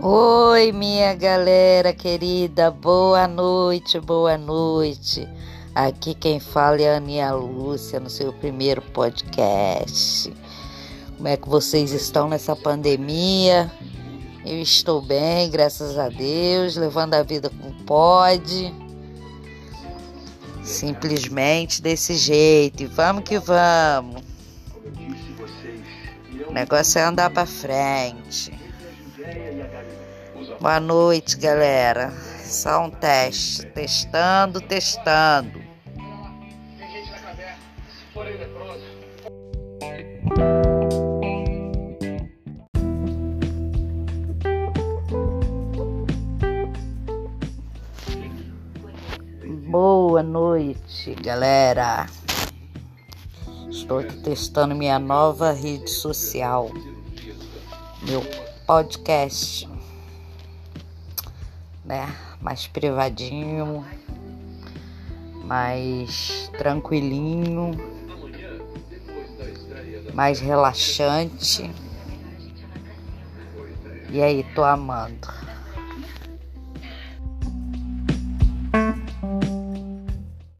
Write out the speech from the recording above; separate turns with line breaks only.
Oi, minha galera querida, boa noite, boa noite. Aqui quem fala é a Aninha Lúcia no seu primeiro podcast. Como é que vocês estão nessa pandemia? Eu estou bem, graças a Deus, levando a vida como pode. Simplesmente desse jeito. E vamos que vamos. O negócio é andar para frente. Boa noite, galera. Só um teste. Testando, testando. Boa noite, galera. Estou aqui testando minha nova rede social, meu podcast né? Mais privadinho, mais tranquilinho, mais relaxante. E aí, tô amando.